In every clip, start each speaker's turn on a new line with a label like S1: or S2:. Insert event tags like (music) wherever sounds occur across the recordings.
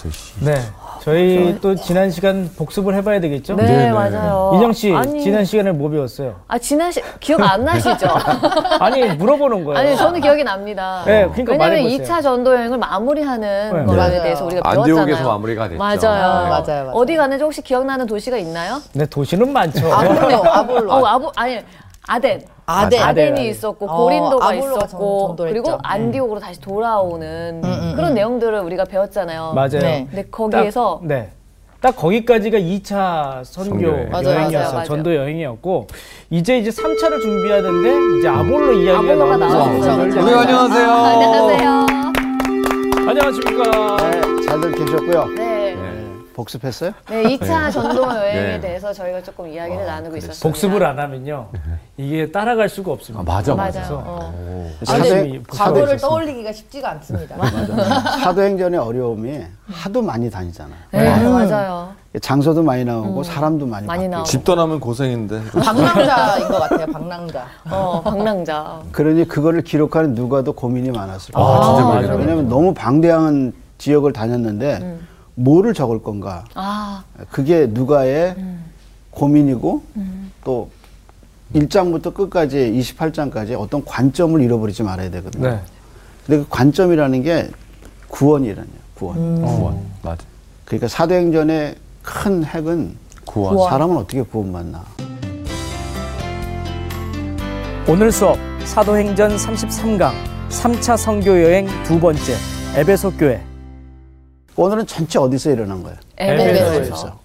S1: 왔어. 씨.
S2: 네. 저희 또 지난 시간 복습을 해봐야 되겠죠?
S3: 네,
S1: 네네.
S3: 맞아요.
S2: 인영 씨,
S3: 아니,
S2: 지난 시간에 뭐 배웠어요?
S3: 아, 지난 시, 기억 안 나시죠? (laughs)
S2: 아니, 물어보는 거예요.
S3: 아니, 저는 기억이 납니다.
S2: 네, 그러니까
S3: 왜냐면
S2: 말해보세요.
S3: 2차 전도 여행을 마무리하는
S2: 네.
S3: 거에
S4: 맞아요.
S3: 대해서 우리가
S1: 안디옥에서
S3: 배웠잖아요.
S1: 마무리가 됐죠.
S3: 맞아요.
S4: 아, 맞아요, 맞아요.
S3: 어디 가는지 혹시 기억나는 도시가 있나요?
S2: 네, 도시는 많죠.
S4: 아볼로, 아볼로. (laughs)
S3: 어, 아부, 아니, 아덴.
S4: 아덴.
S3: 아덴이
S2: 아덴.
S3: 있었고
S4: 어,
S3: 고린도가 있었고
S4: 전-
S3: 그리고. 안디옥으로 다시 돌아오는
S4: 음,
S3: 그런 내용들을 우리가 배웠잖아요.
S2: 맞아요.
S4: 네.
S3: 근데 거기에서
S2: 딱, 네. 딱 거기까지가 2차 선교
S1: 선교 여행.
S4: 맞아요,
S2: 여행이었어요.
S3: 맞아요, 맞아요.
S2: 전도 여행이었고 이제 이제 3차를 준비하는데 이제 아볼로 이야기가
S3: 아볼로가
S2: 나오면서.
S1: 네, 안녕하세요.
S3: 아, 안녕하세요.
S2: 안녕하십니까?
S5: 네, 잘들 계셨고요.
S3: 네.
S5: 복습했어요?
S3: 네, 2차 전도 (laughs) 여행에
S1: 네.
S3: 대해서 저희가 조금 이야기를 나누고 있었습니다.
S2: 복습을 안 하면요. 이게 따라갈 수가 없습니다.
S1: 아, 맞아, 맞아.
S3: 맞아요. 어.
S4: 아,
S2: 사도행-
S4: 과거를. 떠올리기가 쉽지가 않습니다. (laughs)
S5: 사도행전의 어려움이 하도 많이 다니잖아요.
S3: 네, 맞아요.
S5: 장소도 많이 나오고 사람도 많이,
S3: 많이. 나오고.
S1: 집 떠나면 고생인데.
S4: 방랑자인 것 같아요, 방랑자. (laughs)
S3: 어, 방랑자.
S5: 그러니 그거를 기록하는 누가도 고민이 많았을 거예요.
S1: 아, 진짜. 그러겠네.
S5: 왜냐하면 너무 방대한 지역을 다녔는데 뭐를 적을 건가?
S3: 아,
S5: 그게 누가의 고민이고 또 1장부터 끝까지 28장까지 어떤 관점을 잃어버리지 말아야 되거든요.
S2: 네.
S5: 근데 그 관점이라는 게 구원이라는 구원.
S1: 구원. 맞아.
S5: 그러니까 사도행전의 큰 핵은
S1: 구원.
S5: 사람은 어떻게 구원받나.
S2: 오늘 수업 사도행전 33강 3차 선교 여행 두 번째 에베소 교회.
S5: 오늘은 전체 어디서 일어난 거예요?
S3: 에베소에서.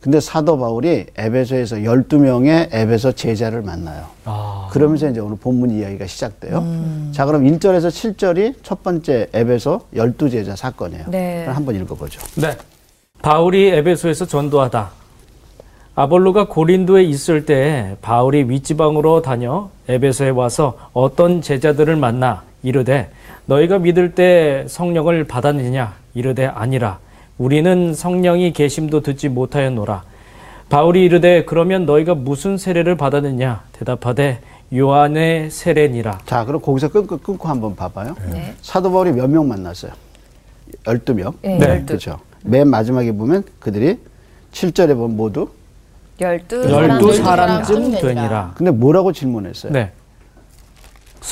S5: 근데 사도 바울이 에베소에서 12명의 에베소 제자를 만나요.
S2: 아.
S5: 그러면서 이제 오늘 본문 이야기가 시작돼요. 자, 그럼 1절에서 7절이 첫 번째 에베소 12제자 사건이에요.
S3: 네.
S5: 그럼 한번 읽어보죠.
S2: 네. 바울이 에베소에서 전도하다. 아볼로가 고린도에 있을 때 바울이 윗지방으로 다녀 에베소에 와서 어떤 제자들을 만나 이르되 너희가 믿을 때 성령을 받았느냐 이르되 아니라 우리는 성령이 계심도 듣지 못하였노라 바울이 이르되 그러면 너희가 무슨 세례를 받았느냐 대답하되 요한의 세례니라
S5: 자, 그럼 거기서 끊고, 끊고 한번 봐봐요.
S3: 네.
S5: 사도 바울이 몇 명 만났어요? 12명.
S3: 네,
S2: 네.
S3: 열두.
S5: 그렇죠. 맨 마지막에 보면 그들이 7절에 보면 모두
S3: 열두
S2: 열두
S3: 사람
S2: 사람쯤
S4: 되니라.
S2: 되니라
S5: 근데 뭐라고 질문했어요?
S2: 네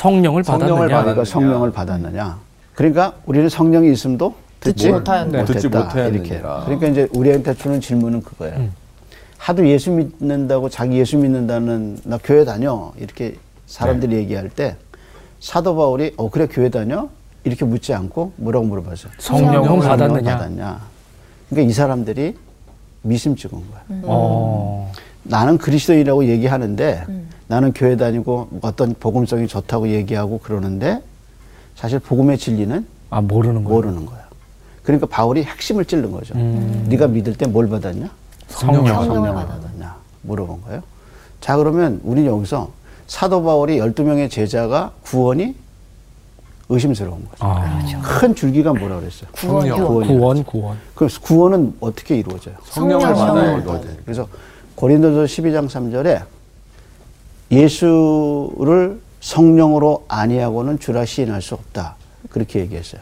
S2: 성령을
S1: 성령을
S2: 받았느냐
S5: 우리가 성령을 받았느냐? 그러니까 우리는 성령이 있음도 듣지
S4: 못하였느냐.
S1: 듣지
S5: 못했다.
S1: 못하였느니라.
S5: 이렇게. 그러니까 이제 우리한테 주는 질문은 그거예요.
S2: 음.
S5: 하도 예수 믿는다고 자기 예수 믿는다는 나 교회 다녀 이렇게 사람들이 얘기할 때 사도 바울이 어 그래 교회 다녀 이렇게 묻지 않고 뭐라고 물어봤어요.
S2: 성령은 받았느냐
S5: 받았냐? 그러니까 이 사람들이 미심 찍은 거야.
S2: 어.
S5: 나는 그리스도인이라고 얘기하는데 나는 교회 다니고 어떤 복음성이 좋다고 얘기하고 그러는데 사실 복음의 진리는
S2: 아 모르는 거예요.
S5: 모르는 거야. 그러니까 바울이 핵심을 찌른 거죠.
S2: 음.
S5: 네가 믿을 때 뭘 받았냐?
S2: 성령.
S5: 성령을 받았냐? 물어본 거예요. 자 그러면 우리는 여기서 사도 바울이 12명의 제자가 구원이 의심스러운 거죠.
S2: 아,
S5: 큰 줄기가 뭐라 그랬어요?
S3: 구원. 구원.
S2: 구원 구원.
S5: 그럼 구원은 어떻게 이루어져요?
S1: 성령을 받아야 돼.
S5: 그래서 고린도서 12장 3절에 예수를 성령으로 아니하고는 주라 시인할 수 없다. 그렇게 얘기했어요.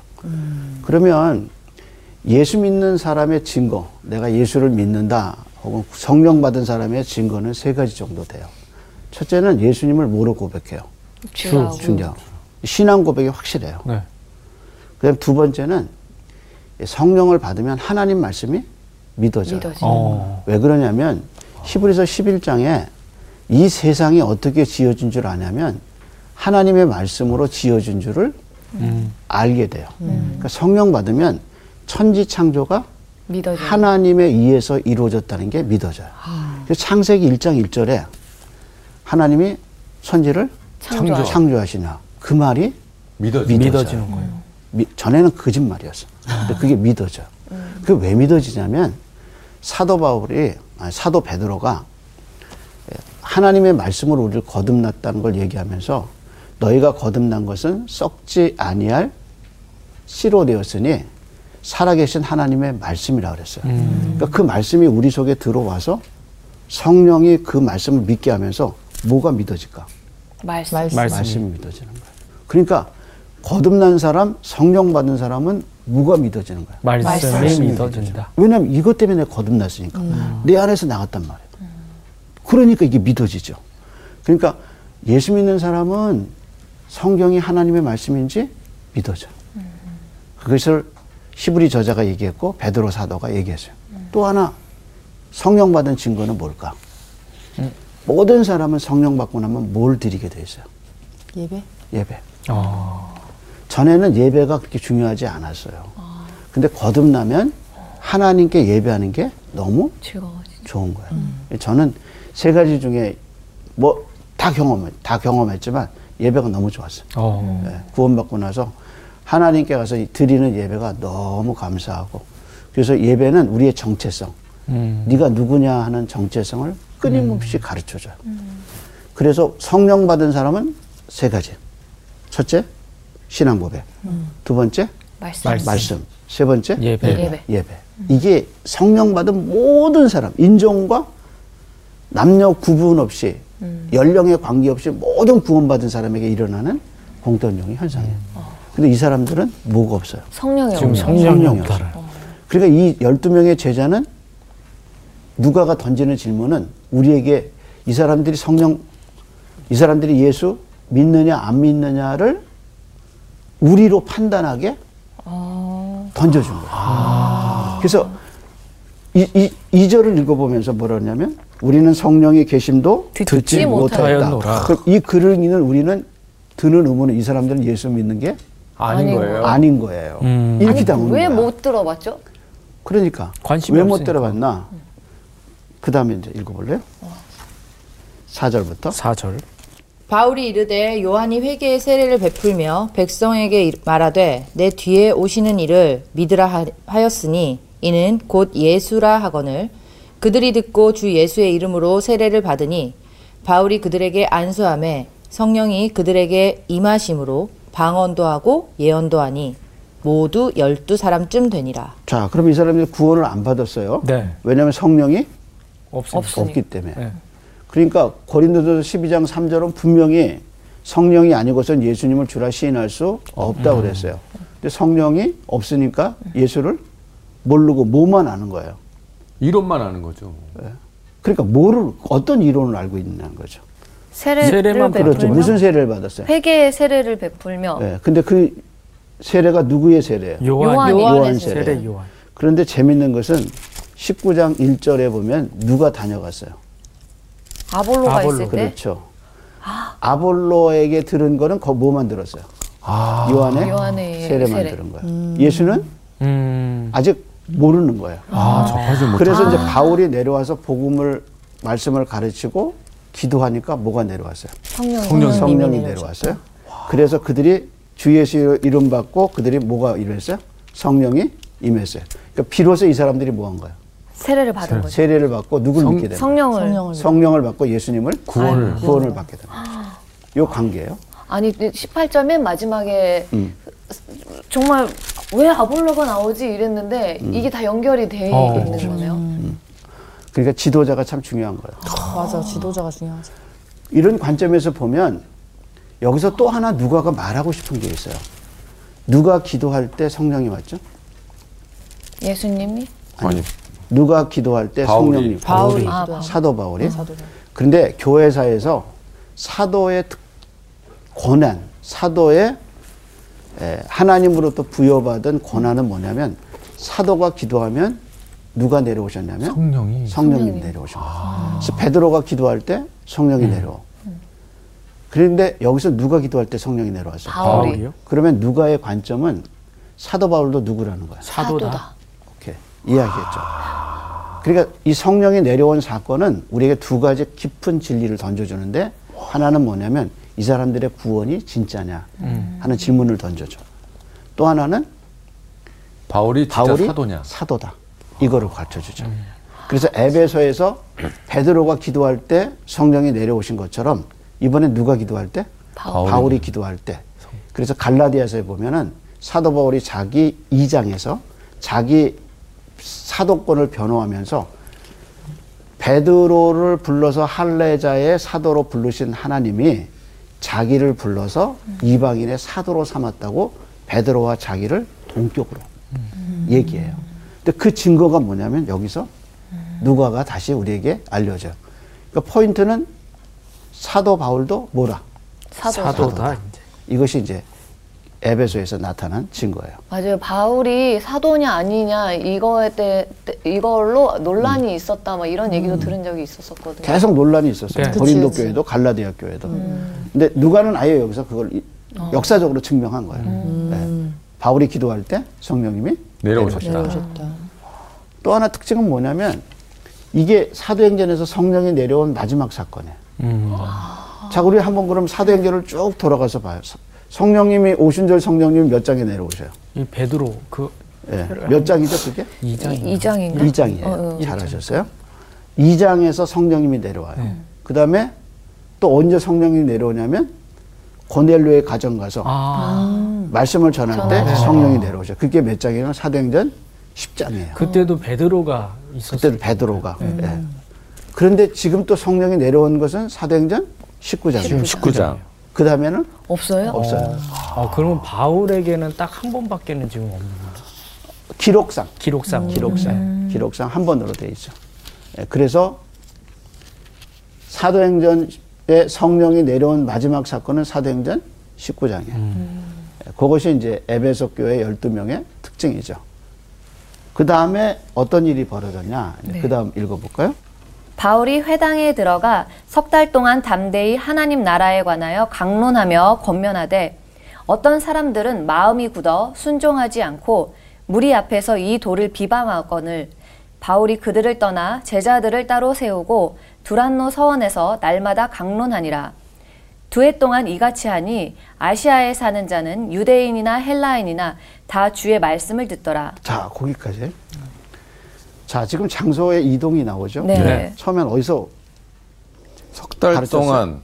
S5: 그러면 예수 믿는 사람의 증거, 내가 예수를 믿는다 혹은 성령 받은 사람의 증거는 세 가지 정도 돼요. 첫째는 예수님을 뭐로 고백해요?
S3: 주라고.
S5: 중요. 신앙 고백이 확실해요.
S2: 네.
S5: 그다음 두 번째는 성령을 받으면 하나님 말씀이 믿어져요.
S3: 믿어지.
S2: 어.
S5: 왜 그러냐면 히브리서 11장에 이 세상이 어떻게 지어진 줄 아냐면 하나님의 말씀으로 지어진 줄을
S2: 음.
S5: 알게 돼요. 그러니까 성령 받으면 천지 창조가
S3: 믿어지.
S5: 하나님에 의해서 이루어졌다는 게 믿어져요. 그래서 창세기 1장 1절에 하나님이 천지를
S3: 창조.
S5: 창조하시냐. 그 말이
S1: 믿어지.
S5: 믿어져요.
S2: 믿어지는 거예요.
S5: 미- 전에는 거짓말이었어. 근데 그게 믿어져요. 그게 왜 믿어지냐면 사도 바울이 아니, 사도 베드로가 하나님의 말씀으로 우리를 거듭났다는 걸 얘기하면서 너희가 거듭난 것은 썩지 아니할 씨로 되었으니 살아계신 하나님의 말씀이라 그랬어요. 그러니까 그 말씀이 우리 속에 들어와서 성령이 그 말씀을 믿게 하면서 뭐가 믿어질까?
S3: 말씀.
S4: 말씀.
S2: 말씀이.
S5: 믿어지는 거예요. 그러니까 거듭난 사람, 성령 받은 사람은 뭐가 믿어지는 거야?
S2: 말씀이
S5: 말씀이
S2: 믿어진다.
S5: 왜냐하면 이것 때문에 내가 거듭났으니까. 내 안에서 나갔단 말이에요. 그러니까 이게 믿어지죠. 그러니까 예수 믿는 사람은 성경이 하나님의 말씀인지 믿어져. 그것을 히브리 저자가 얘기했고 베드로 사도가 얘기했어요. 또 하나 성령 받은 증거는 뭘까? 모든 사람은 성령 받고 나면 뭘 드리게 돼 있어요?
S4: 예배?
S5: 예배.
S2: 어.
S5: 전에는 예배가 그렇게 중요하지 않았어요. 근데 거듭나면 하나님께 예배하는 게 너무
S3: 즐거워지죠.
S5: 좋은 거예요. 저는 세 가지 중에 뭐 다 경험해, 다 경험했지만 예배가 너무 좋았어요.
S2: 어.
S5: 예, 구원받고 나서 하나님께 가서 이 드리는 예배가 너무 감사하고 그래서 예배는 우리의 정체성,
S2: 음.
S5: 네가 누구냐 하는 정체성을 끊임없이 가르쳐줘요. 그래서 성령 받은 사람은 세 가지. 첫째, 신앙 고백. 두 번째,
S3: 말씀.
S2: 말씀.
S5: 말씀. 세 번째,
S2: 예배.
S3: 예배.
S5: 예배. 이게 성령 받은 모든 사람, 인종과 남녀 구분 없이 연령에 관계없이 모든 구원받은 사람에게 일어나는 공통적인 현상이에요. 근데 이 사람들은 뭐가 없어요.
S3: 성령의
S2: 지금. 성령이
S5: 성령이
S2: 없다를.
S5: 그러니까 이 12명의 제자는 누가가 던지는 질문은 우리에게 이 사람들이 성령, 이 사람들이 예수 믿느냐 안 믿느냐를 우리로 판단하게 던져준 거예요. 그래서 이, 이, 이 절을 읽어보면서 뭐라 그러냐면 우리는 성령의 계심도
S3: 듣지 못하였다.
S2: 못하였노라.
S5: 그럼 이 글을 읽는 우리는 드는 의문은 이 사람들은 예수 믿는 게
S1: 아닌
S3: 아닌
S1: 거예요.
S5: 아닌 거예요.
S2: 음.
S5: 이렇게
S3: 아니,
S5: 당하는
S3: 왜
S5: 거야.
S3: 못 들어봤죠?
S5: 그러니까
S2: 관심이
S5: 왜못
S2: 없으니까.
S5: 들어봤나? 그 다음에 이제 읽어볼래요? 사절부터
S2: 4절.
S4: 바울이 이르되 요한이 회개의 세례를 베풀며 백성에게 이- 말하되 내 뒤에 오시는 이를 믿으라 하- 하였으니 이는 곧 예수라 하거늘 그들이 듣고 주 예수의 이름으로 세례를 받으니 바울이 그들에게 안수함에 성령이 그들에게 임하심으로 방언도 하고 예언도 하니 모두 열두 사람쯤 되니라.
S5: 자, 그럼 이 사람들이 구원을 안 받았어요.
S2: 네.
S5: 왜냐하면 성령이
S2: 없습니다.
S5: 없기 때문에.
S2: 네.
S5: 그러니까 고린도서 12장 3절은 분명히 성령이 아니고선 예수님을 주라 시인할 수 없다고 그랬어요. 근데 성령이 없으니까 예수를 모르고 뭐만 아는 거예요.
S1: 이론만 아는 거죠.
S5: 그러니까 뭐를 어떤 이론을 알고 있는 거죠.
S3: 세례를
S2: 세례만
S5: 그렇죠. 무슨 세례를 받았어요?
S3: 회개의 세례를 베풀며
S5: 네. 근데 그 세례가 누구의 세례예요?
S2: 요한,
S3: 요한이.
S5: 요한
S2: 세례
S5: 세례.
S2: 요한.
S5: 그런데 재밌는 것은 19장 1절에 보면 누가 다녀갔어요?
S3: 아볼로가
S2: 아볼로.
S3: 있을 때
S5: 그렇죠. 아 볼로에게 들은 거는 거 뭐만 들었어요?
S1: 아,
S5: 요한의,
S3: 요한의
S5: 세례만
S3: 세례.
S5: 들은 거예요. 예수는
S2: 음.
S5: 아직 모르는 거예요.
S1: 아, 접하지 못.
S5: 그래서 이제 바울이 내려와서 복음을 말씀을 가르치고 기도하니까 뭐가 내려왔어요?
S3: 성령이
S1: 성령,
S5: 성령이 내려왔어요. 그래서 그들이 주 예수 이름 받고 그들이 뭐가 이랬어요? 성령이 임했어요. 그러니까 비로소 이 사람들이 뭐 한 거예요?
S3: 세례를 받은 거죠.
S5: 세례를 받고 누굴
S1: 성-
S5: 믿게 되는 거예요?
S3: 성령을.
S5: 성령을 받고 예수님을
S1: 구원을.
S5: 구원을 받게 되는 거죠. 요 관계예요.
S3: 아니 18절 맨 마지막에
S5: 음.
S3: 정말 왜 아볼로가 나오지 이랬는데
S5: 음.
S3: 이게 다 연결이 돼
S2: 어.
S3: 있는 거네요.
S5: 그러니까 지도자가 참 중요한 거예요.
S4: 맞아, 지도자가 중요하죠.
S5: 이런 관점에서 보면 여기서 또 하나 누가가 말하고 싶은 게 있어요. 누가 기도할 때 성령이 왔죠?
S3: 예수님이
S1: 아니,
S5: 누가 기도할 때
S1: 바울이.
S5: 성령님
S4: 바울이
S3: 아,
S4: 기도하죠.
S5: 사도 바울이
S4: 사도죠.
S5: 그런데 교회사에서 사도의 특- 권한 사도의 에, 하나님으로부터 부여받은 권한은 뭐냐면 사도가 기도하면 누가 내려오셨냐면
S1: 성령이.
S5: 성령님. 내려오신 거예요. 그래서 베드로가 기도할 때 성령이 내려오. 그런데 여기서 누가 기도할 때 성령이 내려왔어요?
S3: 바울이
S2: 바울이요?
S5: 그러면 누가의 관점은 사도 바울도 누구라는 거야?
S2: 사도다.
S5: 오케이. 이해하겠죠. 그러니까 이 성령이 내려온 사건은 우리에게 두 가지 깊은 진리를 던져주는데 하나는 뭐냐면 이 사람들의 구원이 진짜냐 하는 질문을 던져줘. 또 하나는
S1: 바울이 진짜
S5: 바울이
S1: 사도냐.
S5: 사도다. 이거를 가르쳐 주죠. 그래서 에베소에서 베드로가 기도할 때 성령이 내려오신 것처럼 이번에 누가 기도할 때
S3: 바울.
S5: 바울이 기도할 때 그래서 갈라디아서에 보면은 사도 바울이 자기 2장에서 자기 사도권을 변호하면서 베드로를 불러서 할례자의 사도로 부르신 하나님이 자기를 불러서 이방인의 사도로 삼았다고 베드로와 자기를 동격으로 얘기해요. 근데 그 증거가 뭐냐면 여기서 누가가 다시 우리에게 알려줘요. 그러니까 포인트는 사도 바울도 뭐라?
S3: 사도.
S2: 사도다 이제.
S5: 이것이 이제 에베소에서 나타난 증거예요.
S3: 맞아요. 바울이 사도냐 아니냐 이거에 때 때- 이걸로 논란이 있었다 막 이런 얘기도 들은 적이 있었었거든요.
S5: 계속 논란이 있었어요.
S2: 네.
S5: 고린도
S3: 그치.
S5: 교회도 갈라디아 교회도. 근데 누가는 아예 여기서 그걸 이- 역사적으로 증명한 거예요. 네. 바울이 기도할 때 성령님이
S1: 내려오셨다.
S4: 내려오셨다.
S5: 또 하나 특징은 뭐냐면 이게 사도행전에서 성령이 내려온 마지막 사건이에요.
S1: 음.
S5: 자, 우리 한번 그럼 사도행전을 쭉 돌아가서 봐요. 서- 성령님이 오순절 성령님이 몇 장에 내려오셔요?
S2: 이 베드로 그
S5: 예. 몇 장이죠, 그게?
S2: 이장이
S3: 이 장인가?
S5: 이장이에요
S3: 어, 어.
S5: 잘하셨어요. 이장에서 성령님이 내려와요.
S2: 네.
S5: 그 다음에 또 언제 성령님이 내려오냐면 고넬료의 가정 가서
S2: 아,
S5: 말씀을 전할 때
S3: 전하죠.
S5: 성령이 내려오죠. 그게 몇 장이냐면 사도행전 10장이에요.
S2: 그때도 베드로가 있었을
S5: 그때도 베드로가. 예. 그런데 지금 또 성령이 내려온 것은 사도행전 19장이에요.
S1: 19장.
S5: 그 다음에는
S3: 없어요?
S5: 없어요.
S2: 아, 그러면 바울에게는 딱 한 번밖에는 지금 없는 거예요.
S5: 기록상.
S2: 기록상.
S5: 기록상. 기록상 한 번으로 돼 있죠. 예, 그래서 사도행전에 성령이 내려온 마지막 사건은 사도행전 19장이에요. 그것이 이제 에베소 교회 12명의 특징이죠. 그 다음에 어떤 일이 벌어졌냐. 그 다음 읽어볼까요?
S3: 바울이 회당에 들어가 석 달 동안 담대히 하나님 나라에 관하여 강론하며 권면하되 어떤 사람들은 마음이 굳어 순종하지 않고 무리 앞에서 이 돌을 비방하거늘 바울이 그들을 떠나 제자들을 따로 세우고 두란노 서원에서 날마다 강론하니라 두 해 동안 이같이 하니 아시아에 사는 자는 유대인이나 헬라인이나 다 주의 말씀을 듣더라.
S5: 자, 거기까지. 자, 지금 장소의 이동이 나오죠?
S3: 네.
S1: 네.
S5: 처음엔 어디서,
S1: 석달
S5: 가르쳤어요?
S1: 동안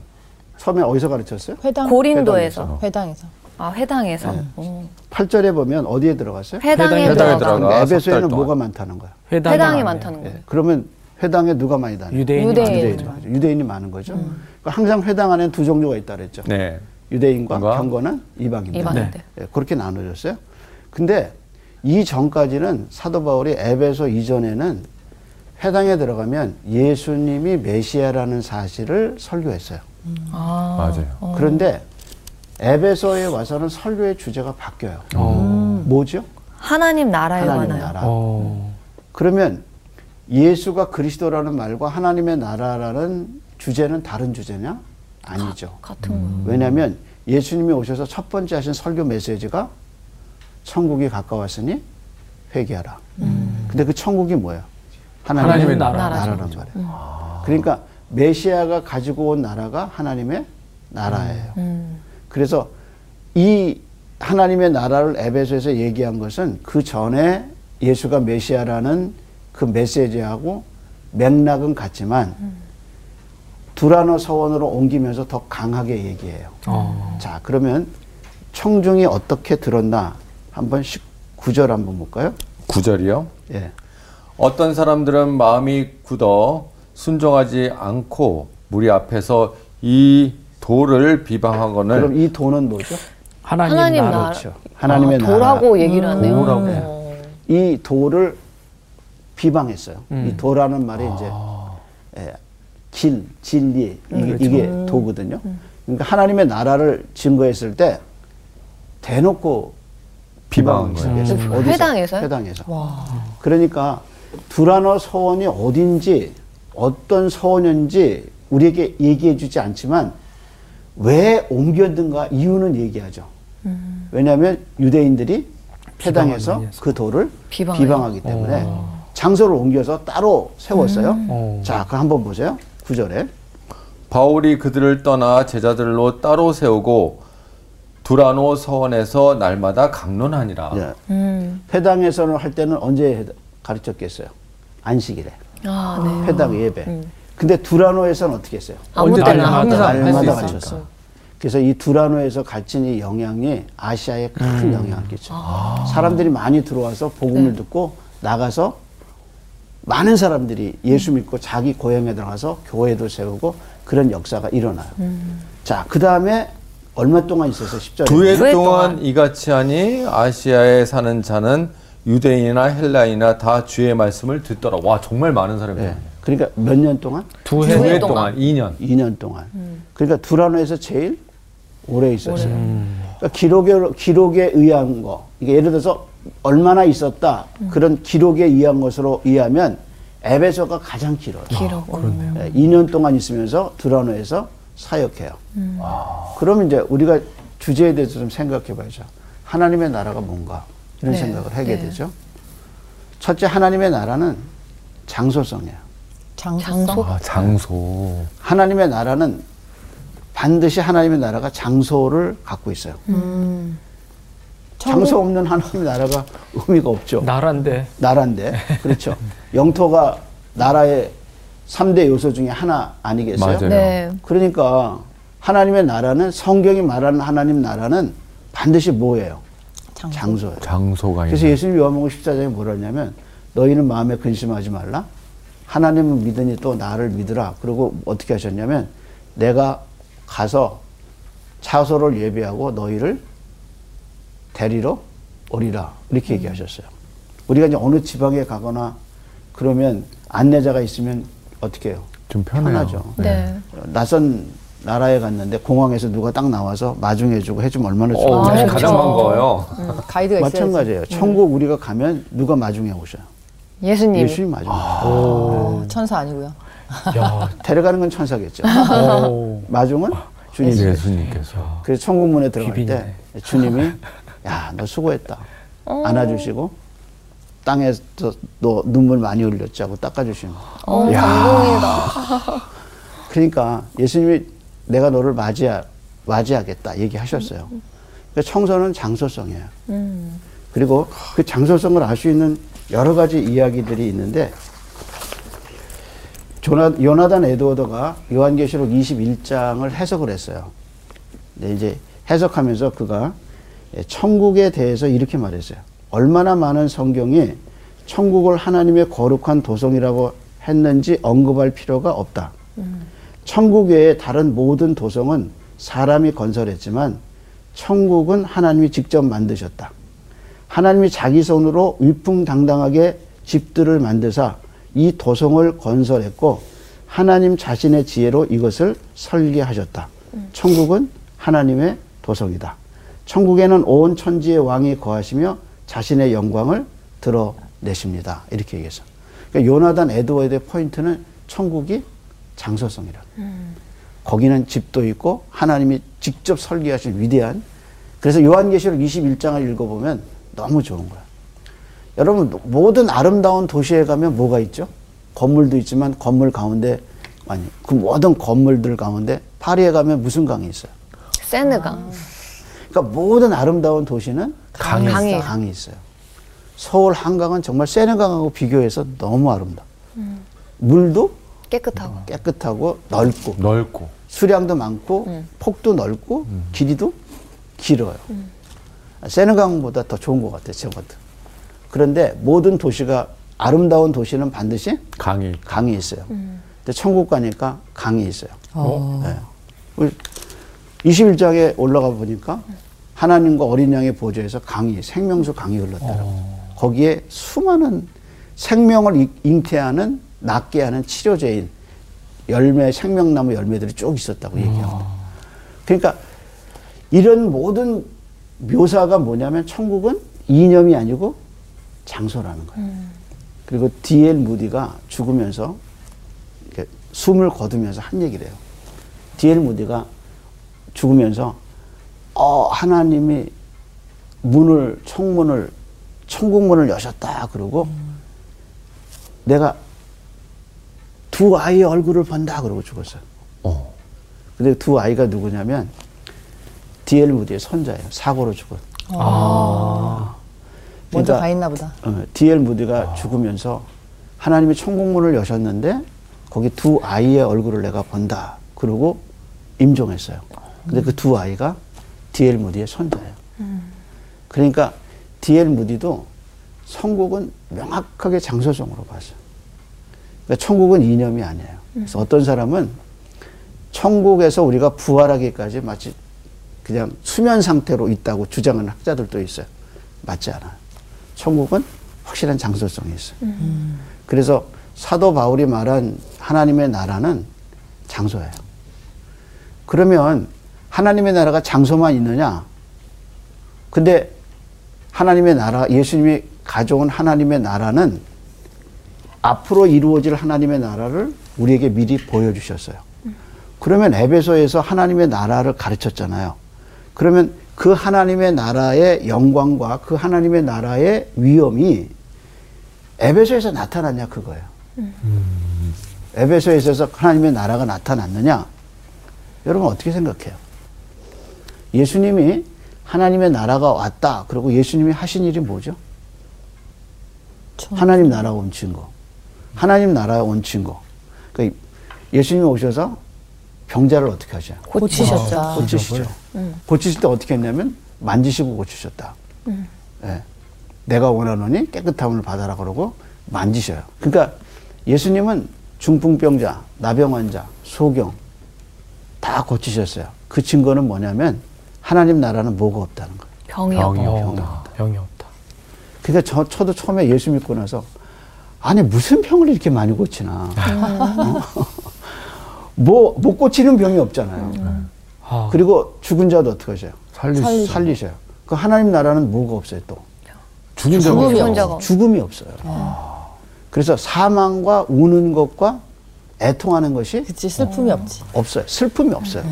S5: 처음엔 어디서 가르쳤어요?
S4: 회당
S3: 고린도에서
S4: 회당에서
S3: 아 회당에서 어.
S5: 8절에 보면 어디에 들어갔어요?
S3: 회당에,
S1: 회당에
S3: 들어가
S1: 석달
S5: 에베소에는. 뭐가 많다는 거야?
S2: 회당이
S3: 회당이. 많다는 거.
S5: 예. 그러면 회당에 누가 많이 다녀요?
S2: 유대인이
S3: 유대인.
S5: 유대인이 많죠. 유대인이 많은 거죠. 그러니까 항상 회당 안에는 두 종류가 있다 그랬죠.
S1: 네.
S5: 유대인과? 경건한 이방인들.
S3: 이방인들.
S5: 예, 그렇게 나눠졌어요. 근데 이 전까지는 사도 바울이 에베소 이전에는 회당에 들어가면 예수님이 메시아라는 사실을 설교했어요.
S3: 아.
S1: 맞아요.
S5: 그런데 에베소에 와서는 설교의 주제가 바뀌어요. 뭐죠?
S3: 하나님 나라에
S5: 하나님의
S3: 관하여.
S5: 나라.
S2: 어.
S5: 그러면 예수가 그리스도라는 말과 하나님의 나라라는 주제는 다른 주제냐? 아니죠.
S3: 같은 거.
S5: 왜냐하면 예수님이 오셔서 첫 번째 하신 설교 메시지가 천국이 가까웠으니 회개하라. 근데 그 천국이 뭐예요?
S1: 하나님의 나라.
S5: 나라란 말이에요. 그러니까 메시아가 가지고 온 나라가 하나님의 나라예요. 그래서 이 하나님의 나라를 에베소에서 얘기한 것은 그 전에 예수가 메시아라는 그 메시지하고 맥락은 같지만 두라노 서원으로 옮기면서 더 강하게 얘기해요.
S2: 어.
S5: 자, 그러면 청중이 어떻게 들었나 한번 19절 한번 볼까요?
S1: 9절이요.
S5: 예.
S1: 어떤 사람들은 마음이 굳어 순종하지 않고 무리 앞에서 이 돌을 비방하거늘
S5: 그럼 이 돈은 뭐죠?
S2: 하나님,
S3: 하나님
S2: 나라.
S3: 나라.
S5: 그렇죠. 하나님의
S3: 아,
S5: 나라.
S3: 도라고 얘기를 하네요.
S1: 도라고.
S3: 어.
S5: 이 돌을 비방했어요.
S2: 음.
S5: 이 도라는 말이 이제 예, 길, 진리 이게, 이게 도거든요. 그러니까 하나님의 나라를 증거했을 때 대놓고
S1: 비방한 거예요.
S3: 음. 회당에서요?
S5: 회당에서. 그러니까 두라노 서원이 어딘지 어떤 서원인지 우리에게 얘기해 주지 않지만 왜 옮겼는가 이유는 얘기하죠. 왜냐하면 유대인들이 회당에서. 그 돌을
S3: 비방해요.
S5: 비방하기 때문에 장소를 옮겨서 따로 세웠어요.
S2: 어.
S5: 자, 그 한번 보세요. 구절에
S1: 바울이 그들을 떠나 제자들로 따로 세우고 두라노 서원에서 날마다 강론하니라.
S5: 예.
S3: 음.
S5: 회당에서는 할 때는 언제 가르쳤겠어요? 안식일에.
S3: 아, 네.
S5: 회당 예배. 근데 두라노에서는 어떻게 했어요?
S3: 아무
S2: 언제
S3: 때나
S2: 날마다
S3: 항상
S5: 날마다. 가르쳤어요. 그래서 이 두라노에서 가르친 이 영향이 아시아에 큰 영향을 끼쳐. 사람들이 많이 들어와서 복음을 듣고 나가서 많은 사람들이 예수 믿고 자기 고향에 들어가서 교회도 세우고 그런 역사가 일어나요. 자, 그 다음에 얼마 동안 있어서 10절에
S1: 두해
S3: 두해
S1: 동안
S3: 동안.
S1: 이같이 하니 아시아에 사는 자는 유대인이나 헬라인이나 다 주의 말씀을 듣더라. 와 정말 많은 사람이
S5: 예.
S1: 네.
S5: 그러니까 몇 년 동안?
S3: 두두
S2: 해.
S3: 동안.
S1: 동안 2년.
S5: 2년 동안. 그러니까 두라노에서 제일 오래 있었어요. 그러니까 기록에, 기록에 의한 거. 이게 예를 들어서 얼마나 있었다. 그런 기록에 의한 것으로 의하면 에베소가 가장 길어요.
S3: 길어.
S5: 예, 2년 동안 있으면서 두라노에서 사역해요. 그러면 이제 우리가 주제에 대해서 좀 생각해 봐야죠. 하나님의 나라가 뭔가 이런
S3: 네,
S5: 생각을 하게
S3: 네.
S5: 되죠. 첫째 하나님의 나라는 장소성이에요.
S4: 장소성.
S3: 장소?
S1: 아, 장소.
S5: 하나님의 나라는 반드시 하나님의 나라가 장소를 갖고 있어요. 장소 없는 하나님의 나라가 의미가 없죠.
S2: 나라인데.
S5: 나라인데. 그렇죠. (laughs) 영토가 나라의 3대 요소 중에 하나 아니겠어요?
S1: 맞아요.
S3: 네.
S5: 그러니까 하나님의 나라는 성경이 말하는 하나님 나라는 반드시 뭐예요?
S4: 장소.
S5: 장소예요.
S1: 장소가
S5: 그래서
S1: 있는.
S5: 예수님 요한복음 14장에 뭐라 하냐면 너희는 마음에 근심하지 말라. 하나님을 믿으니 또 나를 믿으라. 그리고 어떻게 하셨냐면 내가 가서 차소를 예비하고 너희를 데리러 오리라. 이렇게 얘기하셨어요. 우리가 이제 어느 지방에 가거나 그러면 안내자가 있으면 어떻게 해요?
S1: 좀 편해요.
S5: 편하죠.
S3: 네.
S5: 낯선 나라에 갔는데 공항에서 누가 딱 나와서 마중해주고 해주면 얼마나
S1: 어,
S5: 좋아요.
S3: 아,
S1: 가장
S3: 그렇죠.
S1: 반가워요.
S4: 음, 가이드가.
S5: 마찬가지예요. 천국 우리가 가면 누가 마중해 오셔요?
S3: 예수님.
S5: 예수님 마중해.
S4: 어, 천사 아니고요.
S2: 야. (laughs)
S5: 데려가는 건 천사겠죠.
S2: 오.
S5: 마중은 주님.
S1: 예수님께서.
S5: 그래서 천국문에 들어갈 때. 주님이 야 너 수고했다. 안아주시고 땅에서 너 눈물 많이 흘렸지 하고 닦아주시는 거예요.
S3: 어, 감동이다.
S5: 그러니까 예수님이 내가 너를 맞이하, 맞이하겠다 얘기하셨어요. 그러니까 청소는 장소성이에요. 그리고 그 장소성을 알 수 있는 여러 가지 이야기들이 있는데 조나, 요나단 에드워드가 요한계시록 21장을 해석을 했어요. 근데 이제 해석하면서 그가 천국에 대해서 이렇게 말했어요. 얼마나 많은 성경이 천국을 하나님의 거룩한 도성이라고 했는지 언급할 필요가 없다. 천국 외의 다른 모든 도성은 사람이 건설했지만 천국은 하나님이 직접 만드셨다. 하나님이 자기 손으로 위풍당당하게 집들을 만드사 이 도성을 건설했고 하나님 자신의 지혜로 이것을 설계하셨다. 천국은 하나님의 도성이다. 천국에는 온 천지의 왕이 거하시며 자신의 영광을 드러내십니다. 이렇게 얘기했어. 그러니까 요나단 에드워드의 포인트는 천국이 장소성이라. 거기는 집도 있고 하나님이 직접 설계하신 위대한 그래서 요한계시록 21장을 읽어보면 너무 좋은 거야. 여러분 모든 아름다운 도시에 가면 뭐가 있죠? 건물도 있지만 건물 가운데 아니 그 모든 건물들 가운데 파리에 가면 무슨 강이 있어요?
S3: 세느강.
S5: 그러니까 모든 아름다운 도시는
S3: 강이
S5: 강이,
S3: 있어요.
S5: 강이 있어요. 서울 한강은 정말 세느강하고 비교해서 너무 아름다. 물도
S3: 깨끗하고.
S5: 깨끗하고 넓고
S1: 넓고.
S5: 수량도 많고 폭도 넓고 길이도 길어요. 세느강보다 더 좋은 것 같아요, 저것도. 그런데 모든 도시가 아름다운 도시는 반드시
S1: 강이.
S5: 강이 있어요. 근데 천국 가니까 강이 있어요. 네. 우리 21장에 올라가 보니까 하나님과 어린 양의 보좌에서 강이 생명수 강이 흘렀더라고. 거기에 수많은 생명을 잉- 잉태하는 낫게 하는 치료제인 열매 생명나무 열매들이 쭉 있었다고 얘기합니다. 그러니까 이런 모든 묘사가 뭐냐면 천국은 이념이 아니고 장소라는 거예요. 그리고 D.L. 무디가 죽으면서 숨을 거두면서 한 얘기를 해요. D.L. 무디가 죽으면서 어 하나님이 문을 청문을 천국문을 여셨다 그러고 내가 두 아이의 얼굴을 본다 그러고 죽었어요.
S1: 어.
S5: 근데 두 아이가 누구냐면 D.L. 무디의 손자예요. 사고로 죽은.
S4: 먼저
S5: 그러니까
S4: 가 있나 보다.
S5: 어, D.L. 무디가 죽으면서 하나님이 천국문을 여셨는데 거기 두 아이의 얼굴을 내가 본다. 그러고 임종했어요. 근데 그 두 아이가 D.L. 무디의 손자예요. 그러니까 D.L. 무디도 천국은 명확하게 장소성으로 봤어요. 그러니까 천국은 이념이 아니에요. 그래서 어떤 사람은 천국에서 우리가 부활하기까지 마치 그냥 수면 상태로 있다고 주장하는 학자들도 있어요. 맞지 않아요. 천국은 확실한 장소성이 있어요. 그래서 사도 바울이 말한 하나님의 나라는 장소예요. 그러면 하나님의 나라가 장소만 있느냐? 근데 하나님의 나라, 예수님이 가져온 하나님의 나라는 앞으로 이루어질 하나님의 나라를 우리에게 미리 보여주셨어요. 그러면 에베소에서 하나님의 나라를 가르쳤잖아요. 그러면 그 하나님의 나라의 영광과 그 하나님의 나라의 위엄이 에베소에서 나타났냐 그거예요. 에베소에서 하나님의 나라가 나타났느냐? 여러분 어떻게 생각해요? 예수님이 하나님의 나라가 왔다. 그리고 예수님이 하신 일이 뭐죠? 하나님 나라가 온 증거. 하나님 나라가 온 증거. 그러니까 예수님이 오셔서 병자를 어떻게 하셔요?
S3: 고치셨죠.
S5: 고치시죠. 고치실 때 어떻게 했냐면 만지시고 고치셨다. 예. 내가 원하노니 깨끗함을 받아라 그러고 만지셔요. 그러니까 예수님은 중풍병자, 나병 환자, 소경 다 고치셨어요. 그 증거는 뭐냐면 하나님 나라는 뭐가 없다는 거예요.
S3: 병이
S1: 병이
S3: 없고.
S2: 어, 병이 없다.
S5: 그러니까 저, 저도 처음에 예수 믿고 나서 아니 무슨 병을 이렇게 많이 고치나. 어? (laughs) 뭐, 못 고치는 병이 없잖아요.
S2: 아,
S5: 그리고 죽은 자도 어떻게 하셔요?
S1: 살리
S5: 살리셔요. 그 하나님 나라는 뭐가 없어요 또?
S1: 죽은.
S3: 적은.
S5: 죽음이 없어요. 그래서 사망과 우는 것과 애통하는 것이
S4: 그치 슬픔이 없지.
S5: 없어요. 슬픔이 없어요.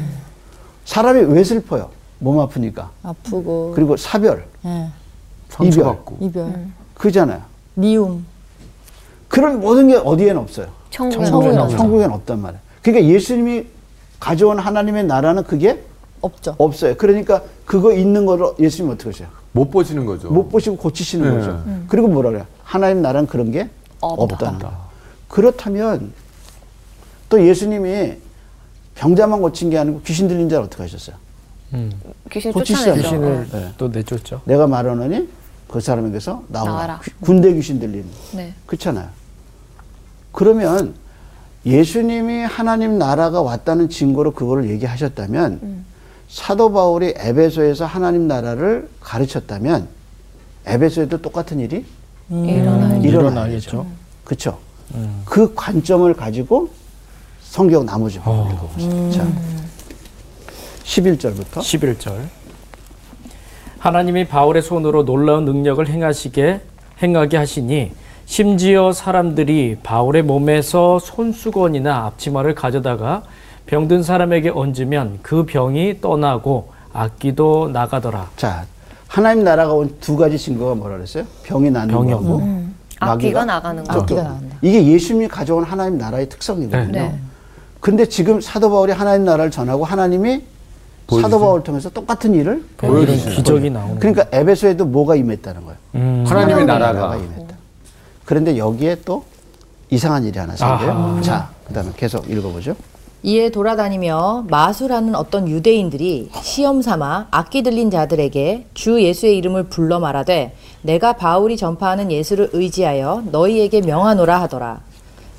S5: 사람이 왜 슬퍼요? 몸 아프니까.
S4: 아프고.
S5: 그리고 사별,
S4: 예.
S1: 상처받고.
S4: 이별.
S5: 그잖아요.
S4: 미움.
S5: 그런 모든 게 어디에는 없어요.
S3: 천국에
S4: 천국에
S3: 없죠.
S4: 없죠.
S5: 천국에는 없단 말이에요. 그러니까 예수님이 가져온 하나님의 나라는 그게
S4: 없죠.
S5: 없어요. 그러니까 그거 있는 거로 예수님 어떻게 하셔요?
S1: 못 보시는 거죠.
S5: 못 보시고 고치시는
S1: 네.
S5: 거죠. 그리고 뭐라 그래요? 하나님 나라는 그런 게
S3: 없다.
S5: 거. 그렇다면 또 예수님이 병자만 고친 게 아니고 귀신 들린 자를 어떻게 하셨어요?
S2: 음,
S3: 귀신. 쫓아내죠.
S2: 귀신을
S5: 네.
S2: 또 내쫓죠.
S5: 내가 말하노니 그 사람에게서 나오라.
S3: 나와라.
S5: 귀- 군대 귀신 들린.
S3: 네.
S5: 그렇잖아요. 그러면 예수님이 하나님 나라가 왔다는 증거로 그거를 얘기하셨다면 사도 바울이 에베소에서 하나님 나라를 가르쳤다면 에베소에도 똑같은 일이
S3: 일어나요.
S2: 일어나겠죠.
S5: 그렇죠. 그 관점을 가지고 성경 나머지 부분
S2: 어.
S5: 읽어보시죠. 자, 11절부터
S2: 11절. 하나님이 바울의 손으로 놀라운 능력을 행하시게 행하게 하시니 심지어 사람들이 바울의 몸에서 손수건이나 앞치마를 가져다가 병든 사람에게 얹으면 그 병이 떠나고 악기도 나가더라.
S5: 자, 하나님 나라가 온 두 가지 증거가 뭐라 그랬어요? 병이 나는
S2: 병이
S5: 거고
S3: 음. 악기가 나가는 거.
S4: 악기가 나간다.
S5: 이게 예수님이 가져온 하나님 나라의 특성이거든요.
S3: 네.
S5: 근데 지금 사도 바울이 하나님 나라를 전하고 하나님이 사도 바울을 통해서 똑같은 일을
S2: 이런
S1: 보여주시는
S2: 기적이 나오는
S5: 그러니까 에베소에도 뭐가 임했다는 거예요.
S2: 음.
S1: 하나님의
S5: 나라가
S1: 나라가
S5: 임했다. 그런데 여기에 또 이상한 일이 하나 생겨요. 자, 그다음에 계속 읽어보죠.
S4: 이에 돌아다니며 마술하는 어떤 유대인들이 시험 삼아 악기 들린 자들에게 주 예수의 이름을 불러 말하되 내가 바울이 전파하는 예수를 의지하여 너희에게 명하노라 하더라.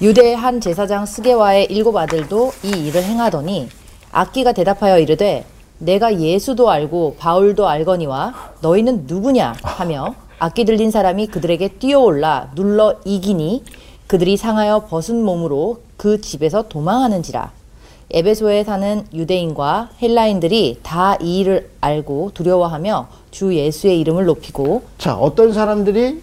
S4: 유대의 한 제사장 스게와의 일곱 아들도 이 일을 행하더니 악기가 대답하여 이르되 내가 예수도 알고 바울도 알거니와 너희는 누구냐 하며 악기 들린 사람이 그들에게 뛰어올라 눌러 이기니 그들이 상하여 벗은 몸으로 그 집에서 도망하는지라. 에베소에 사는 유대인과 헬라인들이 다 이 일을 알고 두려워하며 주 예수의 이름을 높이고
S5: 자, 어떤 사람들이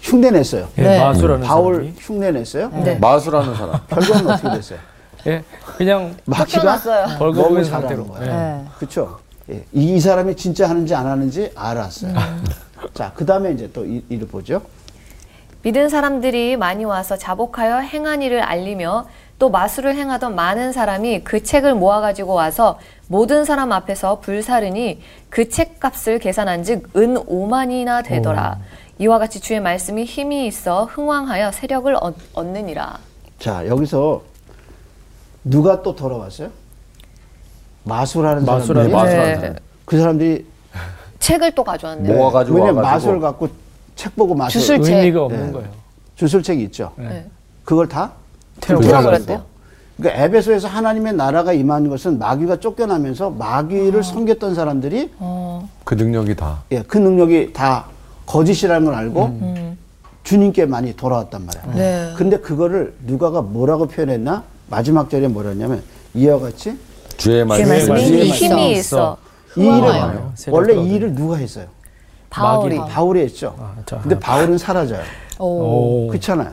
S5: 흉내냈어요.
S2: 예,
S4: 네.
S2: 마술하는
S5: 바울
S2: 사람이.
S5: 흉내냈어요.
S3: 네.
S1: 마술하는 사람. (laughs)
S5: 결과는 어떻게 됐어요?
S2: 예, 그냥 벌거벗은
S5: 잘하는
S2: 상태로.
S5: 거예요.
S2: 예.
S4: 네.
S5: 그렇죠. 예. 이, 이 사람이 진짜 하는지 안 하는지 알았어요. (laughs) 자, 그 다음에 이제 또 이, 이를 보죠.
S3: 믿은 사람들이 많이 와서 자복하여 행한 일을 알리며 또 마술을 행하던 많은 사람이 그 책을 모아가지고 와서 모든 사람 앞에서 불사르니 그 책값을 계산한 즉 은 5만이나 되더라. 이와 같이 주의 말씀이 힘이 있어 흥왕하여 세력을 얻, 얻느니라.
S5: 자, 여기서 누가 또 돌아왔어요? 마술하는
S2: 마술하는
S5: 사람들이.
S1: 마술하는
S3: 네.
S1: 사람.
S5: 그 사람들이
S3: 책을 또 가져왔네요.
S1: 모아가지고
S5: 왜냐면
S1: 와가지고.
S5: 마술 갖고 책 보고 마술
S3: 주술-
S2: 의미가 없는
S5: 네.
S2: 거예요.
S5: 주술책이 있죠.
S3: 네.
S5: 그걸 다
S3: 태워버렸대요.
S5: 그러니까 에베소에서 하나님의 나라가 임한 것은 마귀가 쫓겨나면서 마귀를 섬겼던 사람들이
S3: 어,
S1: 그 능력이 다.
S5: 예, 그 능력이 다 거짓이라는 걸 알고 주님께 많이 돌아왔단 말이야.
S4: 네.
S5: 근데 그거를 누가가 뭐라고 표현했나? 마지막 절에 뭐랬냐면 이와 같이
S1: 주의
S5: 주의
S3: 힘이
S2: 있어.
S5: 이 일을
S2: 후원하여
S5: 원래. 이 일을 누가 했어요?
S3: 바울이.
S5: 바울이 했죠.
S2: 아, 자,
S5: 근데 바울은 사라져요.
S2: 오.
S5: 그렇잖아요.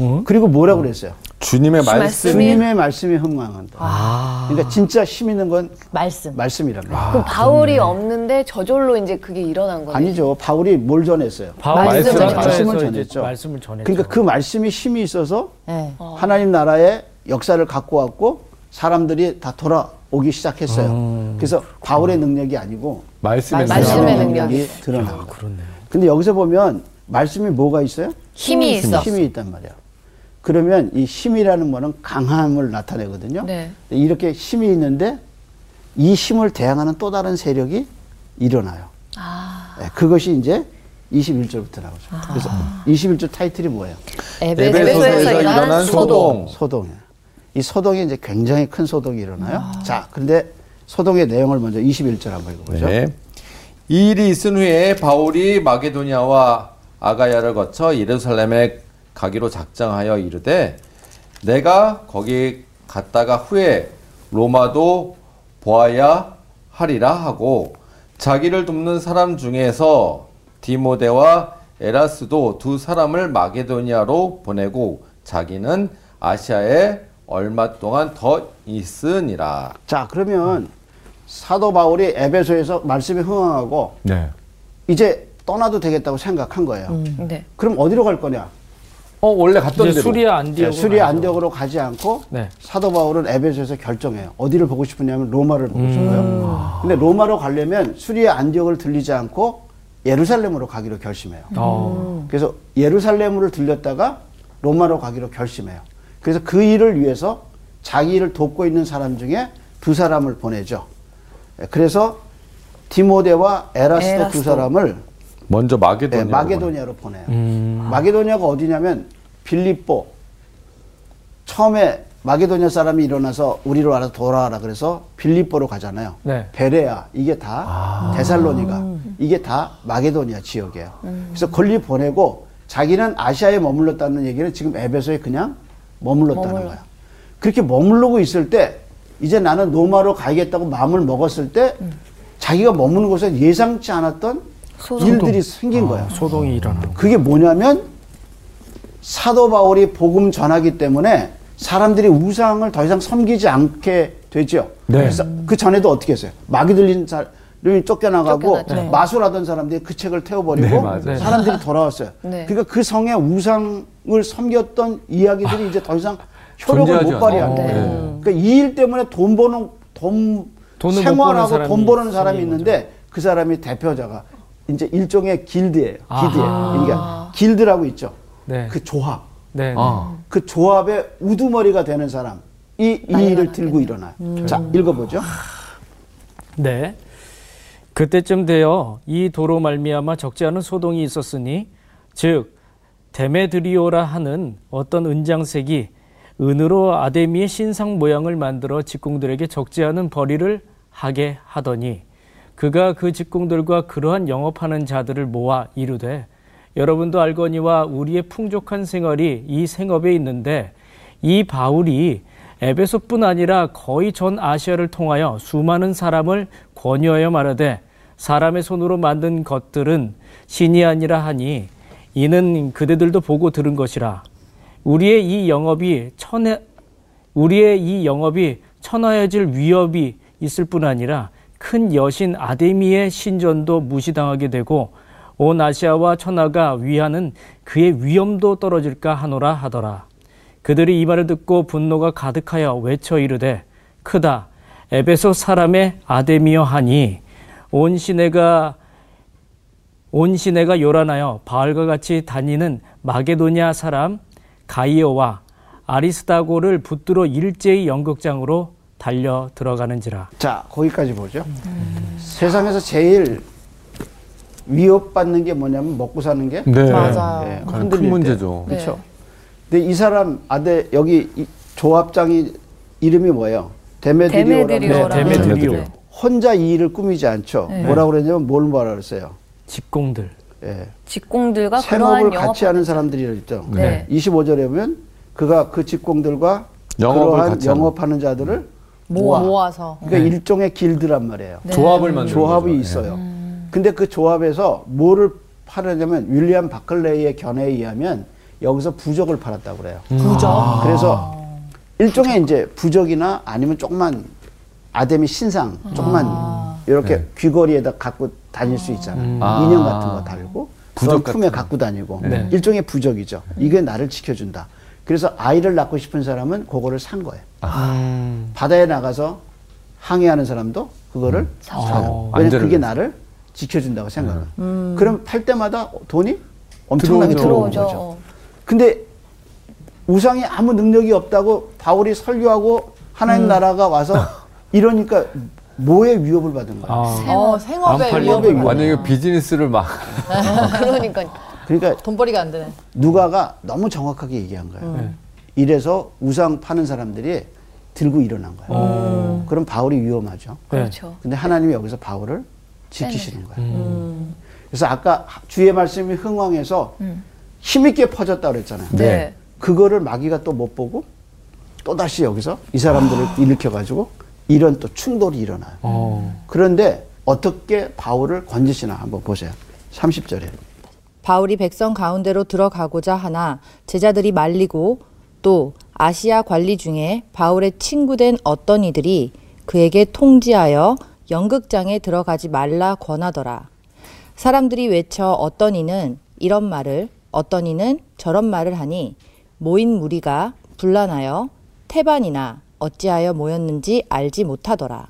S2: 응?
S5: 그리고 뭐라고 그랬어요?
S1: 주님의 말씀
S3: 말씀이-
S5: 주님의 말씀이 흥망한다.
S2: 아.
S5: 그러니까 진짜 힘 있는 건
S4: 말씀.
S5: 말씀이란 말이에요.
S3: 그럼 바울이 없는데 저절로 이제 그게 일어난 거예요.
S5: 아니죠. 바울이 뭘 전했어요?
S2: 바울이
S3: 말씀을
S2: 전했죠.
S5: 말씀을 전했죠.
S2: 말씀을 전했죠.
S5: 그러니까 그 말씀이 힘이 있어서
S4: 네.
S5: 하나님 나라의 역사를 갖고 왔고 사람들이 다 돌아오기 시작했어요. 그래서 바울의 능력이 아니고
S1: 말씀의
S4: 말씀의
S1: 능력.
S4: 능력.
S5: 능력이 드러난 거예요.
S2: 그렇네요.
S5: 근데 여기서 보면 말씀이 뭐가 있어요?
S3: 힘이 있어.
S5: 힘이 있단 말이야. 그러면 이 힘이라는 거는 강함을 나타내거든요.
S3: 네.
S5: 이렇게 힘이 있는데 이 힘을 대항하는 또 다른 세력이 일어나요.
S3: 아.
S5: 네, 그것이 이제 21절부터 나오죠. 그래서 21절 타이틀이 뭐예요?
S4: 에베소.
S1: 에베소에서 일어난 소동.
S5: 소동이에요. 이 소동이 이제 굉장히 큰 소동이 일어나요. 자, 근데 소동의 내용을 먼저 21절 한번 읽어보죠.
S1: 네. 이 일이 있은 후에 바울이 마게도냐와 아가야를 거쳐 예루살렘에 가기로 작정하여 이르되 내가 거기 갔다가 후에 로마도 보아야 하리라 하고 자기를 돕는 사람 중에서 디모데와 에라스도 두 사람을 마게도니아로 보내고 자기는 아시아에 얼마 동안 더 있으니라.
S5: 자, 그러면 사도 바울이 에베소에서 말씀이 흥황하고
S1: 네.
S5: 이제 떠나도 되겠다고 생각한 거예요.
S3: 네.
S5: 그럼 어디로 갈 거냐?
S1: 어 원래 갔던 대로.
S2: 수리아 안디옥.
S5: 수리아 안디옥으로 가지 않고
S2: 네.
S5: 사도 바울은 에베소에서 결정해요. 어디를 보고 싶으냐면 로마를 보고 싶어요. 근데 로마로 가려면 수리아 안디옥을 들리지 않고 예루살렘으로 가기로 결심해요.
S2: 어.
S5: 그래서 예루살렘으로 들렸다가 로마로 가기로 결심해요. 그래서 그 일을 위해서 자기 일을 돕고 있는 사람 중에 두 사람을 보내죠. 그래서 디모데와 에라스도 두
S3: 에라스도.
S5: 사람을
S1: 먼저
S5: 네,
S1: 마게도니아.
S5: 마게도니아로 보내요.
S2: 음.
S5: 마게도니아가 어디냐면 빌립보. 처음에 마게도니아 사람이 일어나서 우리로 와서 돌아와라 그래서 빌립보로 가잖아요.
S2: 네.
S5: 베레아 이게 다 데살로니가 이게 다 마게도니아 지역이에요. 그래서 걸리 보내고 자기는 아시아에 머물렀다는 얘기는 지금 에베소에 그냥 머물렀다는 거야. 그렇게 머무르고 있을 때 이제 나는 로마로 가야겠다고 마음을 먹었을 때 자기가 머무는 곳에 예상치 않았던 일들이 생긴 거야.
S2: 소동이 일어나는
S5: 그게 뭐냐면 사도 바울이 복음 전하기 때문에 사람들이 우상을 더 이상 섬기지 않게 되죠.
S2: 네.
S5: 그래서 그 전에도 어떻게 했어요? 마귀 들린 사람 이 쫓겨나가고.
S3: 네.
S5: 마술하던 사람들이 그 책을 태워버리고
S1: 네, 맞아요.
S5: 사람들이 돌아왔어요. (laughs)
S3: 네.
S5: 그러니까 그 성에 우상을 섬겼던 이야기들이 이제 더 이상 효력을 못
S1: 않아요.
S5: 거예요.
S1: 네.
S5: 그러니까 이 일 때문에 돈 버는 돈 생활하고
S2: 사람이
S5: 돈 버는 사람이 있는데 그 사람이 대표자가 이제 일종의 길드예요. 길드예요.
S2: 아하.
S5: 그러니까 길드라고 있죠.
S2: 네.
S5: 그 조합.
S2: 네.
S1: 아.
S5: 그 조합의 우두머리가 되는 사람이 이 일을 들고 일어나요. 자, 읽어보죠.
S2: 네. 그때쯤 되어 이 도로 말미암아 적지 않은 소동이 있었으니 즉 데메드리오라 하는 어떤 은장색이 은으로 아데미의 신상 모양을 만들어 직공들에게 적지 않은 벌이를 하게 하더니 그가 그 직공들과 그러한 영업하는 자들을 모아 이르되 여러분도 알거니와 우리의 풍족한 생활이 이 생업에 있는데 이 바울이 에베소뿐 아니라 거의 전 아시아를 통하여 수많은 사람을 권유하여 말하되 사람의 손으로 만든 것들은 신이 아니라 하니 이는 그대들도 보고 들은 것이라 우리의 이 영업이 천해 우리의 이 영업이 천하여질 위협이 있을 뿐 아니라 큰 여신 아데미의 신전도 무시당하게 되고 온 아시아와 천하가 위하는 그의 위엄도 떨어질까 하노라 하더라. 그들이 이 말을 듣고 분노가 가득하여 외쳐 이르되 크다 에베소 사람의 아데미여 하니 온 시내가 온 시내가 요란하여 바알과 같이 다니는 마게도냐 사람 가이오와 아리스다고를 붙들어 일제히 연극장으로 달려 들어가는지라.
S5: 자, 거기까지 보죠. 세상에서 제일 위협받는 게 뭐냐면 먹고 사는 게
S1: 네.
S4: 맞아요.
S5: 예,
S1: 큰. 문제죠.
S3: 네.
S5: 그렇죠. 근데 이 사람 아데 여기 이 조합장이 이름이 뭐예요? 데메드리오라고
S3: 데메드리오
S2: 네.
S3: 네.
S5: 혼자 이 일을 꾸미지 않죠.
S3: 네.
S5: 뭐라고 그랬냐면 뭘 말하라 그랬어요?
S2: 직공들.
S5: 예,
S3: 직공들과
S5: 생업을
S3: 그러한
S5: 같이 하는 사람들이 있죠.
S3: 네.
S5: 25절에 보면 그가 그 직공들과
S1: 영업을
S5: 그러한
S1: 같이 하는
S5: 영업하는 자들을
S4: 모아.
S5: 모아.
S4: 모아서.
S5: 그러니까 일종의 길드란 말이에요.
S1: 조합을 만드는
S5: 조합이
S1: 거죠. 예.
S5: 있어요. 근데 그 조합에서 뭐를 팔았냐면 윌리엄 바클레이의 견해에 의하면 여기서 부적을 팔았다고 그래요.
S4: 부적.
S5: 그래서 일종의 이제 부적이나 아니면 조그만 아데미 신상, 조그만 이렇게
S1: 네.
S5: 귀걸이에다 갖고 다닐 수 있잖아요.
S1: 아.
S5: 인형 같은 거 달고
S1: 부적
S5: 품에 갖고 다니고
S2: 네.
S5: 일종의 부적이죠. 이게 나를 지켜준다. 그래서 아이를 낳고 싶은 사람은 그거를 산 거예요.
S2: 음.
S5: 바다에 나가서 항해하는 사람도 그거를 사요.
S2: 어.
S5: 왜냐면 그게. 나를 지켜준다고 생각해요. 그럼 팔 때마다 돈이 엄청나게
S1: 들어오죠.
S5: 들어오는. 거죠. 근데 우상이 아무 능력이 없다고 바울이 설교하고 하나님 나라가 와서 (laughs) 이러니까 뭐의 위협을 받은 거예요.
S2: 아.
S4: 어,
S2: 안
S4: 생업의
S2: 팔리는
S4: 위협을.
S5: 거야.
S1: 완전히 그 비즈니스를 막 (laughs)
S4: 그러니까
S5: 그러니까
S4: 돈벌이가 안 되네.
S5: 누가가 너무 정확하게 얘기한 거예요.
S2: 네.
S5: 이래서 우상 파는 사람들이 들고 일어난 거예요. 그럼 바울이 위험하죠.
S2: 네.
S3: 그렇죠.
S5: 근데 하나님이 여기서 바울을 지키시는 거예요.
S2: 음.
S5: 그래서 아까 주의 말씀이 흥왕해서 힘있게 퍼졌다 그랬잖아요.
S3: 네.
S5: 그거를 마귀가 또 못 보고 또 다시 여기서 이 사람들을 일으켜 가지고 이런 또 충돌이 일어나요.
S2: 어.
S5: 그런데 어떻게 바울을 건지시나 한번 보세요. 30절에.
S4: 바울이 백성 가운데로 들어가고자 하나 제자들이 말리고 또 아시아 관리 중에 바울의 친구된 어떤 이들이 그에게 통지하여 연극장에 들어가지 말라 권하더라. 사람들이 외쳐 어떤 이는 이런 말을 어떤 이는 저런 말을 하니 모인 무리가 분란하여 태반이나 어찌하여 모였는지 알지 못하더라.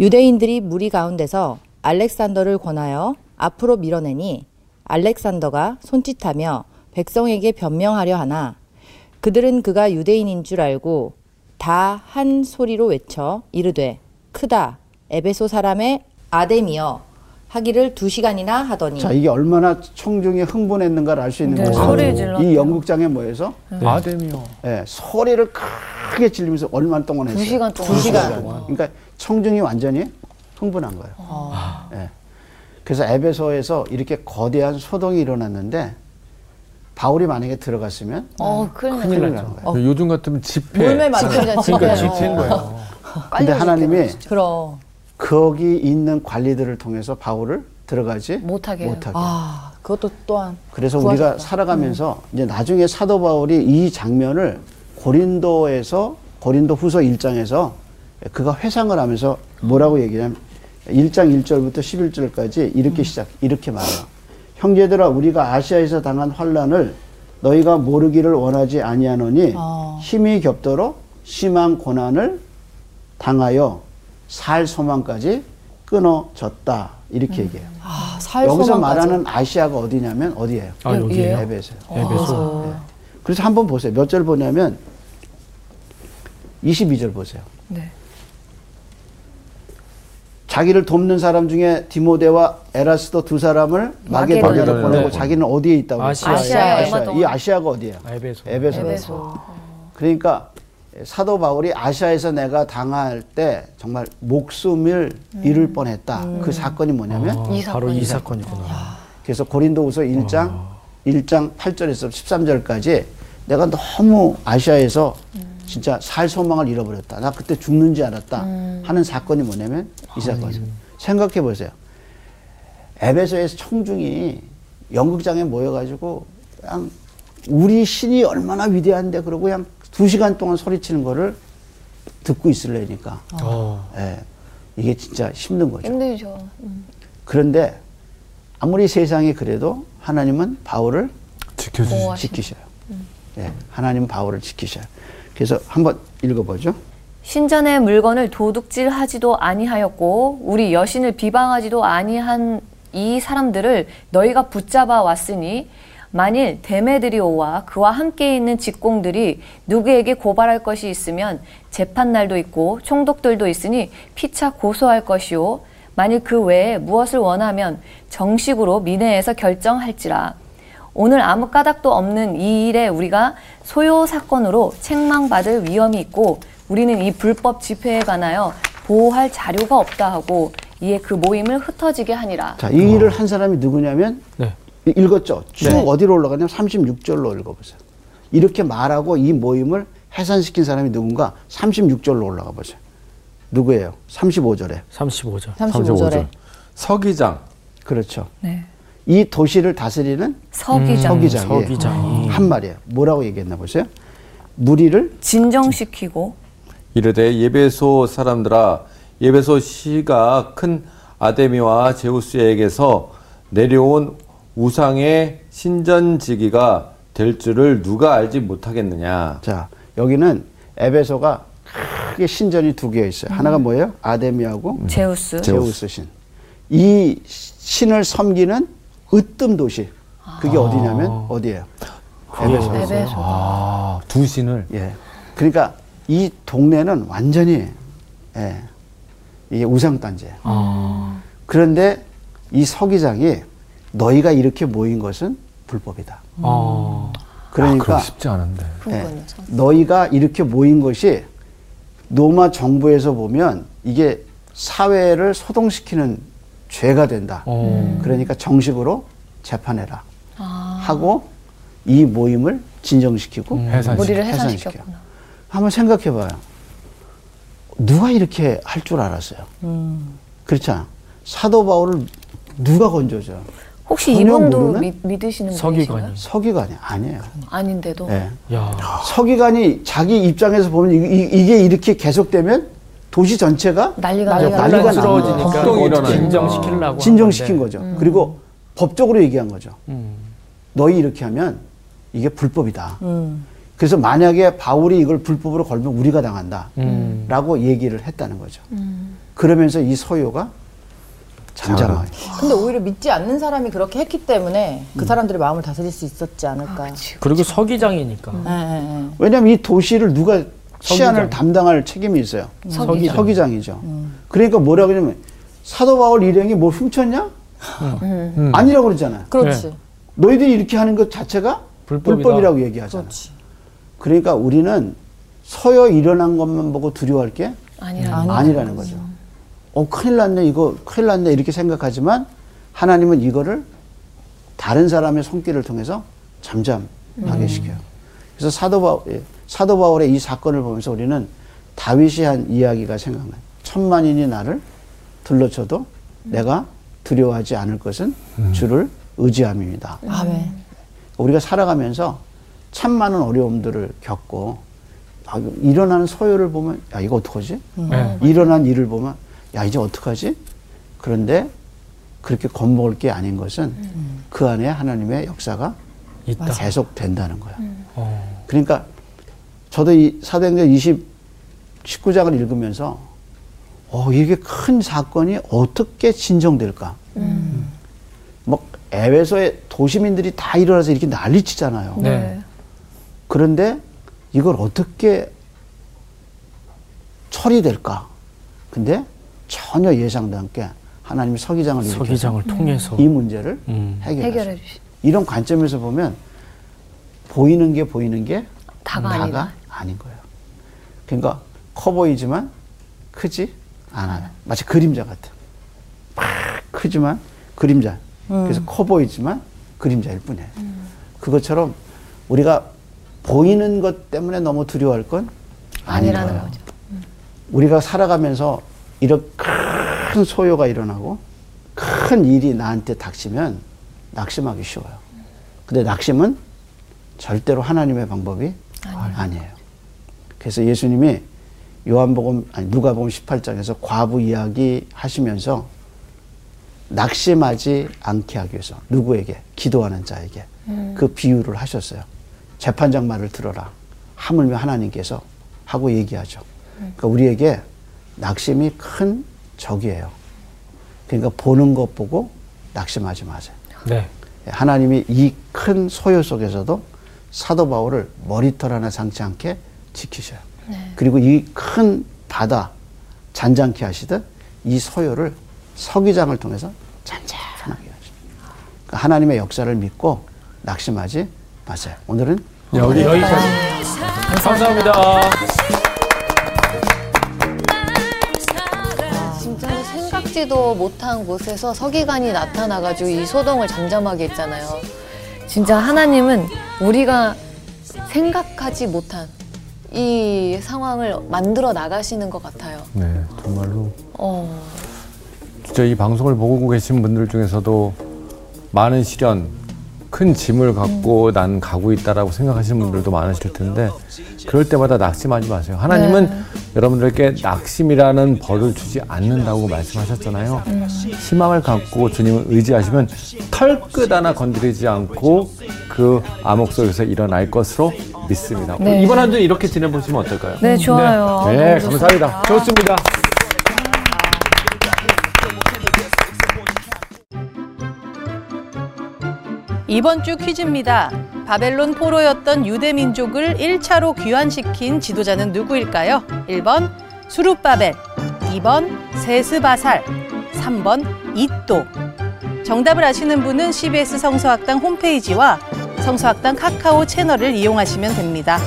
S4: 유대인들이 무리 가운데서 알렉산더를 권하여 앞으로 밀어내니 알렉산더가 손짓하며 백성에게 변명하려 하나 그들은 그가 유대인인 줄 알고 다 한 소리로 외쳐 이르되 크다 에베소 사람의 아데미여 하기를 두 시간이나 하더니
S5: 자, 이게 얼마나 청중이 흥분했는가를 알 수 있는
S3: 네,
S5: 거죠. 이 연극장에 모여서
S1: 아데미요.
S5: 예, 소리를 크 게 질리면서 얼마나 동안 했어요?
S3: 두 시간 동안.
S5: 두 시간
S3: 두
S5: 동안. 그러니까 청중이 완전히 흥분한 거예요.
S3: 아.
S5: 예. 그래서 에베소에서 이렇게 거대한 소동이 일어났는데 바울이 만약에 들어갔으면
S3: 어, 큰일
S5: 큰일
S3: 나죠.
S5: 나는 거예요.
S1: 요즘 같으면 집회.
S4: 물매 맞으면
S2: 그러니까 집회인 거예요.
S5: 근데 하나님이
S4: 그럼
S5: 거기 있는 관리들을 통해서 바울을 들어가지
S3: 못하게.
S5: 못하게.
S4: 아 그것도 또한
S5: 그래서
S4: 구하셨다.
S5: 우리가 살아가면서 이제 나중에 사도 바울이 이 장면을 고린도에서 고린도 후서 1장에서 그가 회상을 하면서 뭐라고 얘기냐면 1장 1절부터 11절까지 이렇게 시작, 이렇게 말해요. 형제들아, 우리가 아시아에서 당한 환란을 너희가 모르기를 원하지 아니하노니
S4: 어.
S5: 힘이 겹도록 심한 고난을 당하여 살 소망까지 끊어졌다. 이렇게 얘기해요.
S4: 아, 살
S5: 여기서
S4: 소망까지.
S5: 말하는 아시아가 어디냐면 어디예요?
S2: 아, 여기에요?
S5: 에베소요.
S2: 에베소.
S5: 그래서 한번 보세요. 몇 절 보냐면 22절 보세요.
S3: 네.
S5: 자기를 돕는 사람 중에 디모데와 에라스도 두 사람을 마게도냐로
S1: 마게도냐로
S5: 보내고
S1: 네.
S5: 자기는 어디에 있다고
S2: 아시아.
S3: 얼마 동안.
S5: 이 아시아가 어디예요?
S2: 에베소.
S5: 에베소.
S3: 에베소.
S5: 그러니까 사도 바울이 아시아에서 내가 당할 때 정말 목숨을 잃을 뻔했다. 그 사건이 뭐냐면
S2: 아,
S3: 이
S2: 바로 이. 사건이구나.
S5: 그래서 고린도후서 1장 1장 8절에서 13절까지 내가 너무 아시아에서 진짜 살 소망을 잃어버렸다. 나 그때 죽는 줄 알았다. 하는 사건이 뭐냐면 이 사건이에요. 생각해 보세요. 에베소에서 청중이 연극장에 모여가지고 그냥 우리 신이 얼마나 위대한데 그러고 그냥 두 시간 동안 소리치는 거를 듣고 있으려니까
S2: 어.
S5: 예, 이게 진짜 힘든 거죠.
S3: 힘들죠. 음.
S5: 그런데 아무리 세상이 그래도 하나님은 바울을
S1: 지켜주시.
S5: 지키셔요. 예, 하나님은 바울을 지키셔요. 그래서 한번 읽어보죠.
S3: 신전의 물건을 도둑질하지도 아니하였고 우리 여신을 비방하지도 아니한 이 사람들을 너희가 붙잡아 왔으니 만일 데메드리오와 그와 함께 있는 직공들이 누구에게 고발할 것이 있으면 재판날도 있고 총독들도 있으니 피차 고소할 것이요 만일 그 외에 무엇을 원하면 정식으로 민회에서 결정할지라 오늘 아무 까닭도 없는 이 일에 우리가 소요 사건으로 책망받을 위험이 있고 우리는 이 불법 집회에 관하여 보호할 자료가 없다 하고 이에 그 모임을 흩어지게 하니라.
S5: 자, 이 일을 한 사람이 누구냐면
S2: 네.
S5: 이- 읽었죠. 쭉
S2: 네.
S5: 어디로 올라가냐면 36절로 읽어보세요. 이렇게 말하고 이 모임을 해산시킨 사람이 누군가 36절로 올라가 보세요. 누구예요? 35절에.
S2: 35절.
S4: 35절에
S1: 서기장.
S5: 그렇죠.
S3: 네.
S5: 이 도시를 다스리는
S3: 서기장.
S5: 서기장이
S2: 서기장이.
S5: 한 말이에요. 뭐라고 얘기했나 보세요. 무리를
S3: 진정시키고
S1: 이르되 예배소 사람들아 예배소 시가 큰 아데미와 제우스에게서 내려온 우상의 신전지기가 될 줄을 누가 알지 못하겠느냐.
S5: 자, 여기는 에베소가 크게 신전이 두 개가 있어요. 하나가 뭐예요? 아데미하고
S3: 제우스.
S5: 제우스 신. 이 신을 섬기는 으뜸 도시. 그게 어디냐면 어디예요? 에베소.
S3: 에베소.
S1: 아, 두 신을.
S5: 예. 그러니까 이 동네는 완전히 예. 이게 우상 단지예요.
S2: 아.
S5: 그런데 이 서기장이 너희가 이렇게 모인 것은 불법이다.
S2: 아.
S5: 그러니까
S1: 그럼 쉽지 않은데.
S5: 예, 너희가 이렇게 모인 것이 로마 정부에서 보면 이게 사회를 소동시키는 죄가 된다.
S2: 어.
S5: 그러니까 정식으로 재판해라. 하고 이 모임을 진정시키고
S1: 해산시켜.
S3: 무리를
S5: 해산시켜. 한번 생각해 봐요. 누가 이렇게 할 줄 알았어요? 그렇잖아. 사도 바울을 누가 건져줘?
S3: 혹시 이분도 믿, 믿으시는
S2: 서기관이.
S3: 분이신가요?
S5: 서기관이 아니에요.
S3: 아닌데도
S5: 예.
S2: 야.
S5: 서기관이 자기 입장에서 보면 이, 게 이렇게 계속되면 도시 전체가
S3: 난리가
S5: 난리가
S3: 난리가
S5: 난리가.
S2: 진정시키려고
S5: 진정시킨. 거죠. 그리고 법적으로 얘기한 거죠.
S2: 음.
S5: 너희 이렇게 하면 이게 불법이다.
S4: 음.
S5: 그래서 만약에 바울이 이걸 불법으로 걸면 우리가 당한다.
S2: 음.
S5: 라고 얘기를 했다는 거죠. 그러면서 이 서요가 잠잠하게.
S4: 근데 오히려 믿지 않는 사람이 그렇게 했기 때문에 그 사람들의 마음을 다스릴 수 있었지 않을까.
S2: 그리고 서기장이니까.
S4: 예, 예, 예.
S5: 왜냐하면 이 도시를 누가 치안을
S2: 서기장.
S5: 담당할 책임이 있어요.
S2: 서기장.
S5: 서기장이죠. 그러니까 뭐라 그러냐면 사도 바울 일행이 뭘 훔쳤냐?
S2: 음.
S5: 아니라고 그러잖아요.
S4: 그렇지.
S2: 네.
S5: 너희들이 이렇게 하는 것 자체가
S2: 불법이다.
S5: 불법이라고 얘기하잖아.
S4: 그렇지.
S5: 그러니까 우리는 서여 일어난 것만 보고 두려워할 게
S3: 아니라
S5: 아니라는 거죠. 어, 큰일 났네, 이거, 큰일 났네, 이렇게 생각하지만 하나님은 이거를 다른 사람의 손길을 통해서 잠잠하게 시켜요. 그래서 사도 바울, 예, 사도 바울의 이 사건을 보면서 우리는 다윗이 한 이야기가 생각나요. 천만인이 나를 둘러쳐도 내가 두려워하지 않을 것은 주를 의지함입니다.
S4: 아멘.
S5: 우리가 살아가면서 참 많은 어려움들을 겪고 아, 일어나는 소요를 보면 야 이거 어떡하지?
S2: 네.
S5: 일어난 일을 보면 야 이제 어떡하지? 그런데 그렇게 겁먹을 게 아닌 것은 그 안에 하나님의 역사가
S2: 있다.
S5: 계속 된다는 거예요.
S2: 어.
S5: 그러니까 저도 이 사도행전 20 19장을 읽으면서 어 이게 큰 사건이 어떻게 진정될까? 뭐 에베소의 도시민들이 다 일어나서 이렇게 난리치잖아요.
S2: 네.
S5: 그런데 이걸 어떻게 처리될까? 근데 전혀 예상도 않게 하나님이 서기장을
S2: 서기장을 통해서.
S5: 이 문제를
S2: 음.
S3: 해결해 주시.
S5: 이런 관점에서 보면 보이는 게 보이는 게
S3: 다가 아니다.
S5: 아닌 거예요. 그러니까 커 보이지만 크지 않아요. 마치 그림자 같아. 막 크지만 그림자. 그래서 커 보이지만 그림자일 뿐이에요. 그것처럼 우리가 보이는 것 때문에 너무 두려워할 건 아닌 거예요.
S3: 거죠.
S5: 우리가 살아가면서 이런 큰 소요가 일어나고 큰 일이 나한테 닥치면 낙심하기 쉬워요. 근데 낙심은 절대로 하나님의 방법이 아니에요. 그래서 예수님이 요한복음 아니 누가복음 18장에서 과부 이야기 하시면서 낙심하지 않게 하기 위해서 누구에게 기도하는 자에게 그 비유를 하셨어요. 재판장 말을 들어라. 하물며 하나님께서 하고 얘기하죠. 그러니까 우리에게 낙심이 큰 적이에요. 그러니까 보는 것 보고 낙심하지 마세요.
S2: 네.
S5: 하나님이 이 큰 소요 속에서도 사도 바울을 머리털 하나 상치 않게 지키셔요. 그리고 이 큰 바다 잔잔케 하시듯 이 소요를 서기장을 통해서 잔잔하게 하십니다. 그러니까 하나님의 역사를 믿고 낙심하지 마세요. 오늘은
S2: 여기 여기까지. 감사합니다.
S3: 진짜 생각 생각지도 못한 곳에서 서기관이 나타나가지고 이 소동을 잠잠하게 했잖아요. 진짜 하나님은 우리가 생각하지 못한 이 상황을 만들어 나가시는 것 같아요.
S1: 네, 정말로
S3: 어,
S1: 진짜 이 방송을 보고 계신 분들 중에서도 많은 시련, 큰 짐을 갖고 난 가고 있다라고 생각하시는 분들도 많으실 텐데 그럴 때마다 낙심하지 마세요. 하나님은 여러분들께 낙심이라는 벌을 주지 않는다고 말씀하셨잖아요. 희망을 갖고 주님을 의지하시면 털끝 하나 건드리지 않고 그 암흑 속에서 일어날 것으로 믿습니다.
S3: 네.
S1: 이번 한 주 이렇게 지내보시면 어떨까요?
S3: 네, 좋아요.
S1: 네,
S3: 너무
S1: 감사합니다. 좋습니다.
S6: 이번 주 퀴즈입니다. 바벨론 포로였던 유대 민족을 1차로 귀환시킨 지도자는 누구일까요? 1번 수룹바벨, 2번 세스바살, 3번 이또. 정답을 아시는 분은 CBS 성서학당 홈페이지와 성서학당 카카오 채널을 이용하시면 됩니다.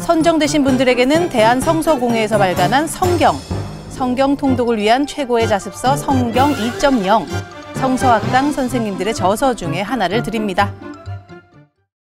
S6: 선정되신 분들에게는 대한성서공회에서 발간한 성경, 성경 통독을 위한 최고의 자습서 성경 2.0, 성서학당 선생님들의 저서 중에 하나를 드립니다.